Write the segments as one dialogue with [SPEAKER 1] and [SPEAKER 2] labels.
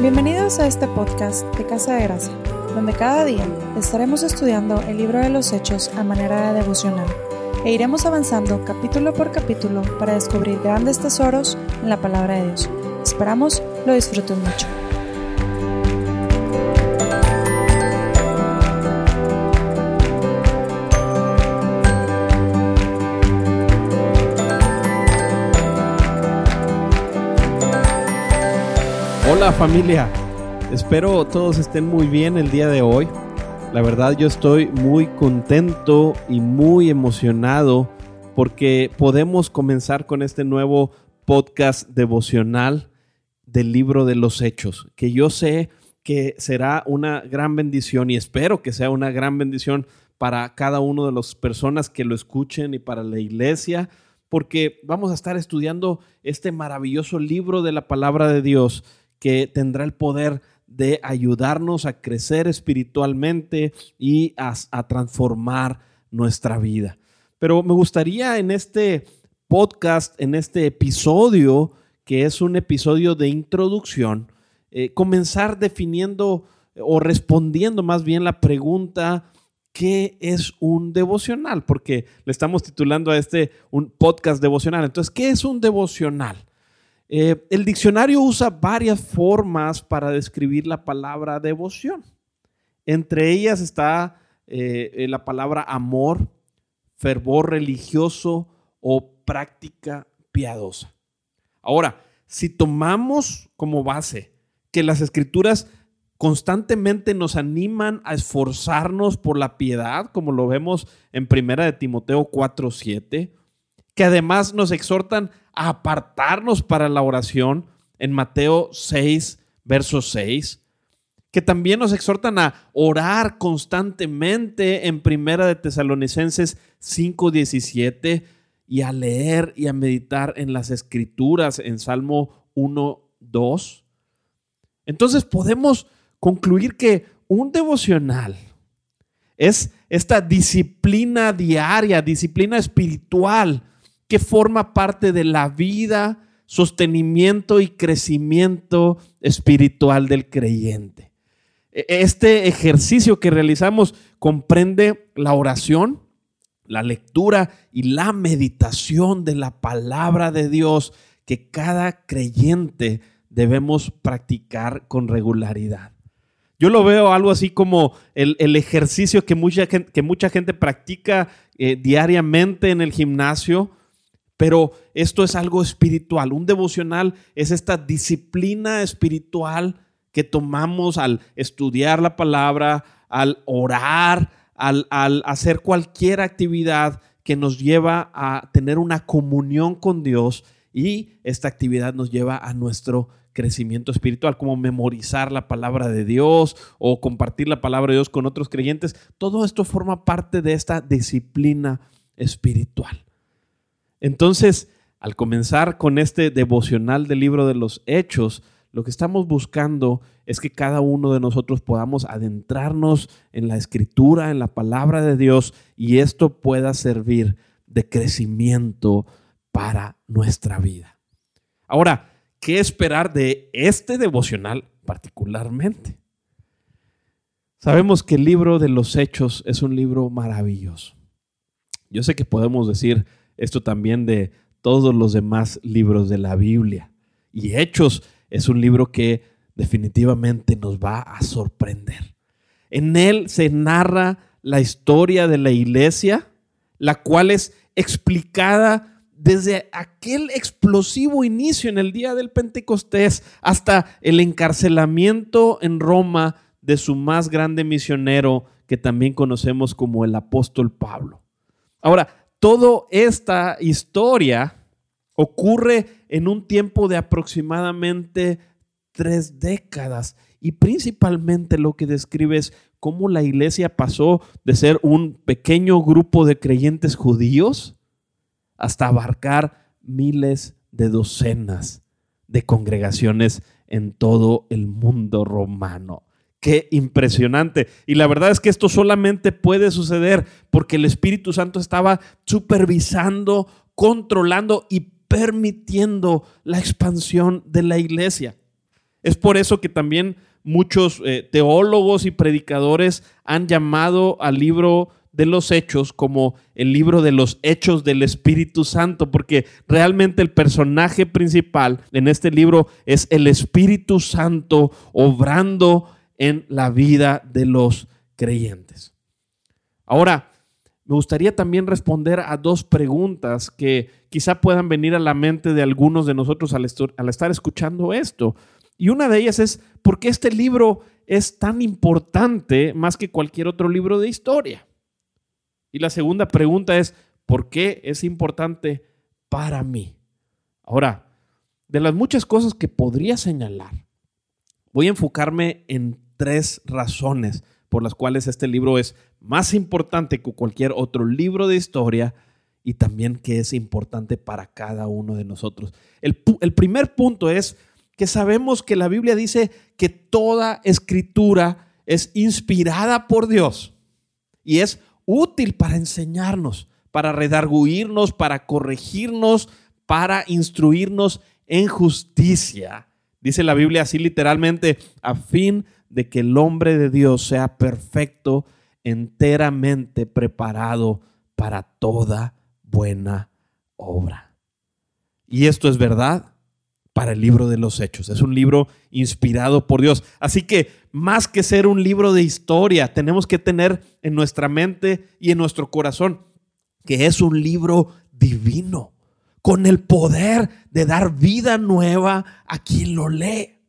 [SPEAKER 1] Bienvenidos a este podcast de Casa de Gracia, donde cada día estaremos estudiando el libro de los Hechos a manera de devocional e iremos avanzando capítulo por capítulo para descubrir grandes tesoros en la palabra de Dios. Esperamos lo disfruten mucho.
[SPEAKER 2] Familia, espero todos estén muy bien el día de hoy. La verdad yo estoy muy contento y muy emocionado porque podemos comenzar con este nuevo podcast devocional del libro de los hechos, que yo sé que será una gran bendición y espero que sea una gran bendición para cada una de las personas que lo escuchen y para la iglesia, porque vamos a estar estudiando este maravilloso libro de la palabra de Dios que tendrá el poder de ayudarnos a crecer espiritualmente y a, transformar nuestra vida. Pero me gustaría en este podcast, en este episodio, que es un episodio de introducción, eh, comenzar definiendo o respondiendo más bien la pregunta, ¿qué es un devocional? Porque le estamos titulando a este un podcast devocional. Entonces, ¿qué es un devocional? Eh, el diccionario usa varias formas para describir la palabra devoción. Entre ellas está eh, la palabra amor, fervor religioso o práctica piadosa. Ahora, si tomamos como base que las escrituras constantemente nos animan a esforzarnos por la piedad, como lo vemos en Primera de Timoteo 4:7, que además nos exhortan a apartarnos para la oración en Mateo 6, verso 6, que también nos exhortan a orar constantemente en Primera de Tesalonicenses 5:17 y a leer y a meditar en las escrituras en Salmo 1, 2. Entonces podemos concluir que un devocional es esta disciplina diaria, disciplina espiritual que forma parte de la vida, sostenimiento y crecimiento espiritual del creyente. E-, este ejercicio que realizamos comprende la oración, la lectura y la meditación de la palabra de Dios que cada creyente debemos practicar con regularidad. Yo lo veo algo así como el, ejercicio que mucha gente, que mucha gente practica eh, diariamente en el gimnasio, pero esto es algo espiritual. Un devocional es esta disciplina espiritual que tomamos al estudiar la palabra, al orar, al, hacer cualquier actividad que nos lleva a tener una comunión con Dios y esta actividad nos lleva a nuestro crecimiento espiritual, como memorizar la palabra de Dios o compartir la palabra de Dios con otros creyentes. Todo esto forma parte de esta disciplina espiritual. Entonces, al comenzar con este devocional del libro de los Hechos, lo que estamos buscando es que cada uno de nosotros podamos adentrarnos en la escritura, en la palabra de Dios, y esto pueda servir de crecimiento para nuestra vida. Ahora, ¿qué esperar de este devocional particularmente? Sabemos que el libro de los Hechos es un libro maravilloso. Yo sé que podemos decir, esto también de todos los demás libros de la Biblia. Y Hechos es un libro que definitivamente nos va a sorprender. En él se narra la historia de la iglesia, la cual es explicada desde aquel explosivo inicio en el día del Pentecostés hasta el encarcelamiento en Roma de su más grande misionero que también conocemos como el apóstol Pablo. Ahora, Toda esta historia ocurre en un tiempo de aproximadamente tres décadas y principalmente lo que describe es cómo la iglesia pasó de ser un pequeño grupo de creyentes judíos hasta abarcar miles de docenas de congregaciones en todo el mundo romano. Qué impresionante. Y la verdad es que esto solamente puede suceder porque el Espíritu Santo estaba supervisando, controlando y permitiendo la expansión de la iglesia. Es por eso que también muchos eh, teólogos y predicadores han llamado al libro de los hechos como el libro de los hechos del Espíritu Santo, porque realmente el personaje principal en este libro es el Espíritu Santo obrando en la vida de los creyentes. Ahora, me gustaría también responder a dos preguntas que quizá puedan venir a la mente de algunos de nosotros al, estar escuchando esto. Y una de ellas es, ¿por qué este libro es tan importante más que cualquier otro libro de historia? Y la segunda pregunta es, ¿por qué es importante para mí? Ahora, de las muchas cosas que podría señalar, voy a enfocarme en tres razones por las cuales este libro es más importante que cualquier otro libro de historia y también que es importante para cada uno de nosotros. El, el primer punto es que sabemos que la Biblia dice que toda escritura es inspirada por Dios y es útil para enseñarnos, para redarguirnos, para corregirnos, para instruirnos en justicia. Dice la Biblia así literalmente, a fin de que el hombre de Dios sea perfecto, enteramente preparado para toda buena obra. Y esto es verdad para el libro de los hechos. Es un libro inspirado por Dios. Así que más que ser un libro de historia, tenemos que tener en nuestra mente y en nuestro corazón que es un libro divino, con el poder de dar vida nueva a quien lo lee.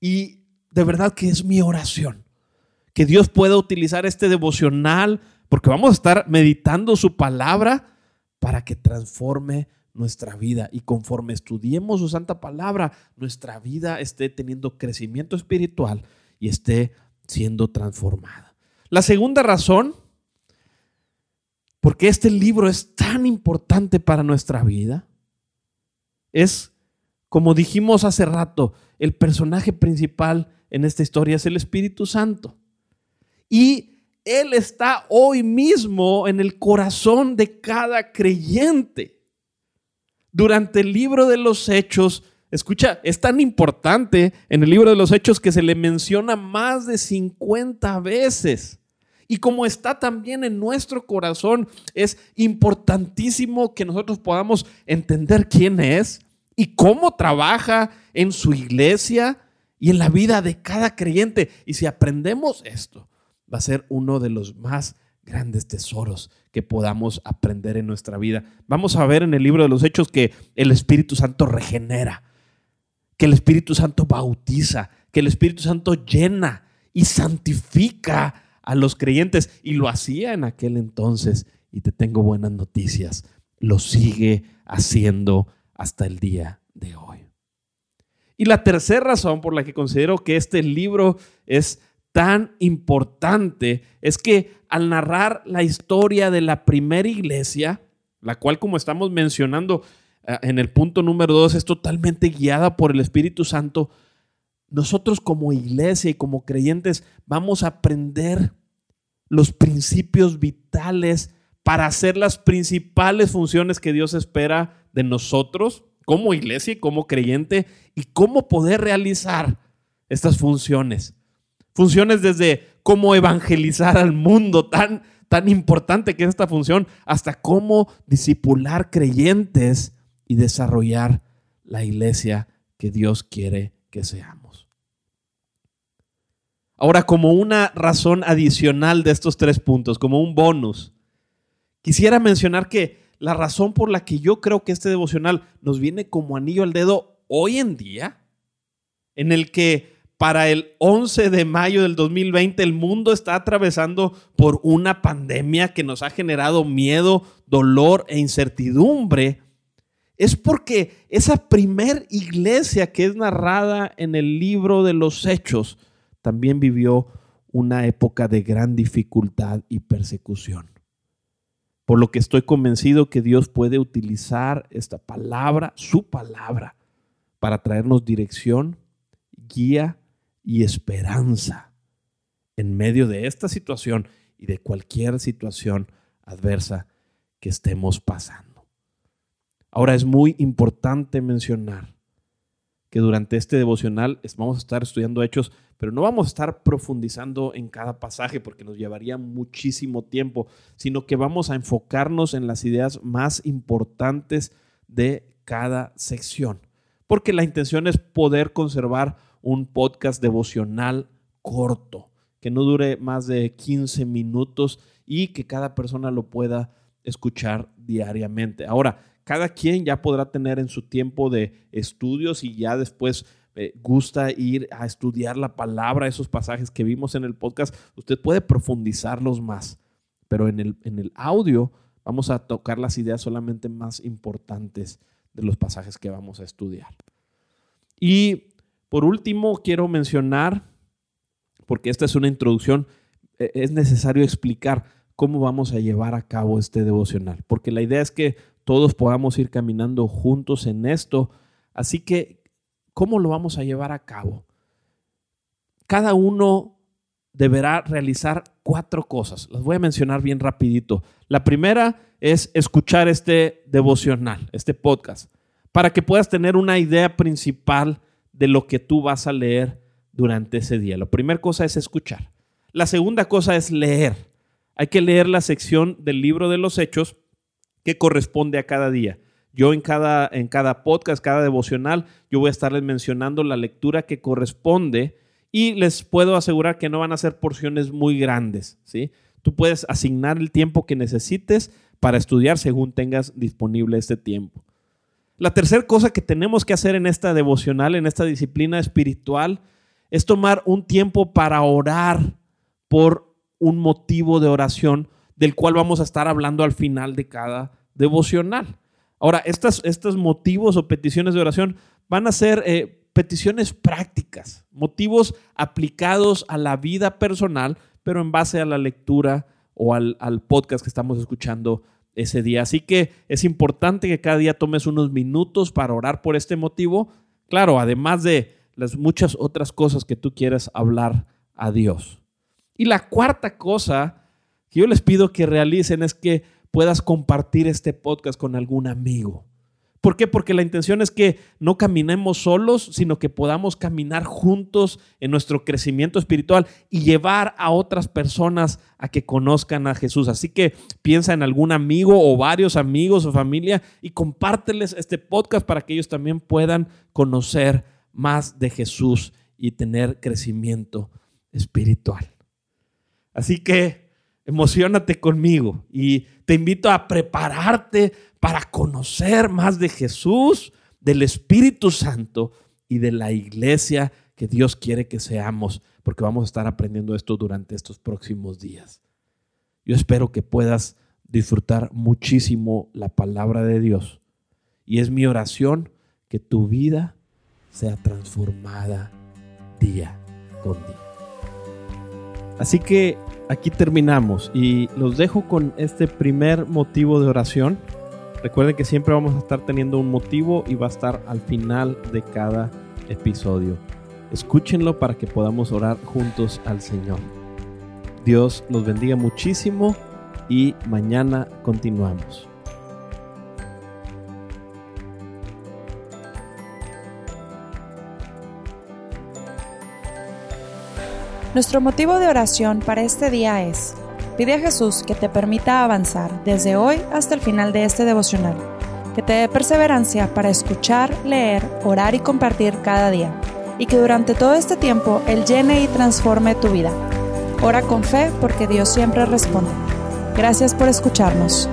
[SPEAKER 2] Y de verdad que es mi oración, que Dios pueda utilizar este devocional, porque vamos a estar meditando su palabra para que transforme nuestra vida y conforme estudiemos su santa palabra, nuestra vida esté teniendo crecimiento espiritual y esté siendo transformada. La segunda razón, porque este libro es tan importante para nuestra vida, es, como dijimos hace rato, el personaje principal en esta historia es el Espíritu Santo. Y Él está hoy mismo en el corazón de cada creyente. Durante el libro de los Hechos, Escucha, es tan importante en el libro de los Hechos que se le menciona más de 50 veces. Y como está también en nuestro corazón, es importantísimo que nosotros podamos entender quién es y cómo trabaja en su iglesia y en la vida de cada creyente. Y si aprendemos esto, va a ser uno de los más grandes tesoros que podamos aprender en nuestra vida. Vamos a ver en el libro de los Hechos que el Espíritu Santo regenera que el Espíritu Santo bautiza, que el Espíritu Santo llena y santifica a los creyentes. Y lo hacía en aquel entonces. Y te tengo buenas noticias. Lo sigue haciendo hasta el día. Y la tercera razón por la que considero que este libro es tan importante es que al narrar la historia de la primera iglesia, la cual como estamos mencionando Ah, en el punto número dos, es totalmente guiada por el Espíritu Santo. Nosotros como iglesia y como creyentes vamos a aprender los principios vitales para hacer las principales funciones que Dios espera de nosotros como iglesia y como creyente y cómo poder realizar estas funciones. Funciones desde cómo evangelizar al mundo, tan, tan importante que es esta función, hasta cómo disipular creyentes y desarrollar la iglesia que Dios quiere que seamos. Ahora, como una razón adicional de estos tres puntos, como un bonus, quisiera mencionar que la razón por la que yo creo que este devocional nos viene como anillo al dedo hoy en día, en el que para el 11 de mayo del 2020 el mundo está atravesando por una pandemia que nos ha generado miedo, dolor e incertidumbre, es porque esa primer iglesia que es narrada en el libro de los hechos también vivió una época de gran dificultad y persecución. Por lo que estoy convencido que Dios puede utilizar esta palabra, su palabra, para traernos dirección, guía y esperanza en medio de esta situación y de cualquier situación adversa que estemos pasando. Ahora es muy importante mencionar que durante este devocional vamos a estar estudiando hechos, pero no vamos a estar profundizando en cada pasaje porque nos llevaría muchísimo tiempo, sino que vamos a enfocarnos en las ideas más importantes de cada sección. Porque la intención es poder conservar un podcast devocional corto, que no dure más de 15 minutos y que cada persona lo pueda escuchar diariamente. Ahora, cada quien ya podrá tener en su tiempo de estudios y ya después eh, gusta ir a estudiar la palabra, esos pasajes que vimos en el podcast, usted puede profundizarlos más. Pero en el, en el audio vamos a tocar las ideas solamente más importantes de los pasajes que vamos a estudiar. Y por último, quiero mencionar, porque esta es una introducción, e, es necesario explicar cómo vamos a llevar a cabo este devocional, porque la idea es que todos podamos ir caminando juntos en esto. Así que, ¿cómo lo vamos a llevar a cabo? Cada uno deberá realizar cuatro cosas. Las voy a mencionar bien rapidito. La primera es escuchar este devocional, este podcast, para que puedas tener una idea principal de lo que tú vas a leer durante ese día. La primera cosa es escuchar. La segunda cosa es leer. Hay que leer la sección del libro de los hechos que corresponde a cada día. Yo en cada, en cada podcast, cada devocional, yo voy a estarles mencionando la lectura que corresponde y les puedo asegurar que no van a ser porciones muy grandes, ¿sí? Tú puedes asignar el tiempo que necesites para estudiar según tengas disponible este tiempo. La tercera cosa que tenemos que hacer en esta devocional, en esta disciplina espiritual, es tomar un tiempo para orar por un motivo de oración del cual vamos a estar hablando al final de cada devocional. Ahora, estas, estos motivos o peticiones de oración van a ser eh, peticiones prácticas, motivos aplicados a la vida personal, pero en base a la lectura o al, al podcast que estamos escuchando ese día. Así que es importante que cada día tomes unos minutos para orar por este motivo. Claro, además de las muchas otras cosas que tú quieras hablar a Dios. Y la cuarta cosa que yo les pido que realicen es que puedas compartir este podcast con algún amigo. ¿Por qué? Porque la intención es que no caminemos solos, sino que podamos caminar juntos en nuestro crecimiento espiritual y llevar a otras personas a que conozcan a Jesús. Así que piensa en algún amigo o varios amigos o familia y compárteles este podcast para que ellos también puedan conocer más de Jesús y tener crecimiento espiritual. Así que emocionate conmigo y te invito a prepararte para conocer más de Jesús, del Espíritu Santo y de la iglesia que Dios quiere que seamos, porque vamos a estar aprendiendo esto durante estos próximos días. Yo espero que puedas disfrutar muchísimo la palabra de Dios y es mi oración que tu vida sea transformada día con día. Así que aquí terminamos y los dejo con este primer motivo de oración. Recuerden que siempre vamos a estar teniendo un motivo y va a estar al final de cada episodio. Escúchenlo para que podamos orar juntos al Señor. Dios los bendiga muchísimo y mañana continuamos.
[SPEAKER 1] Nuestro motivo de oración para este día es, pide a Jesús que te permita avanzar desde hoy hasta el final de este devocional, que te dé perseverancia para escuchar, leer, orar y compartir cada día, y que durante todo este tiempo Él llene y transforme tu vida. Ora con fe porque Dios siempre responde. Gracias por escucharnos.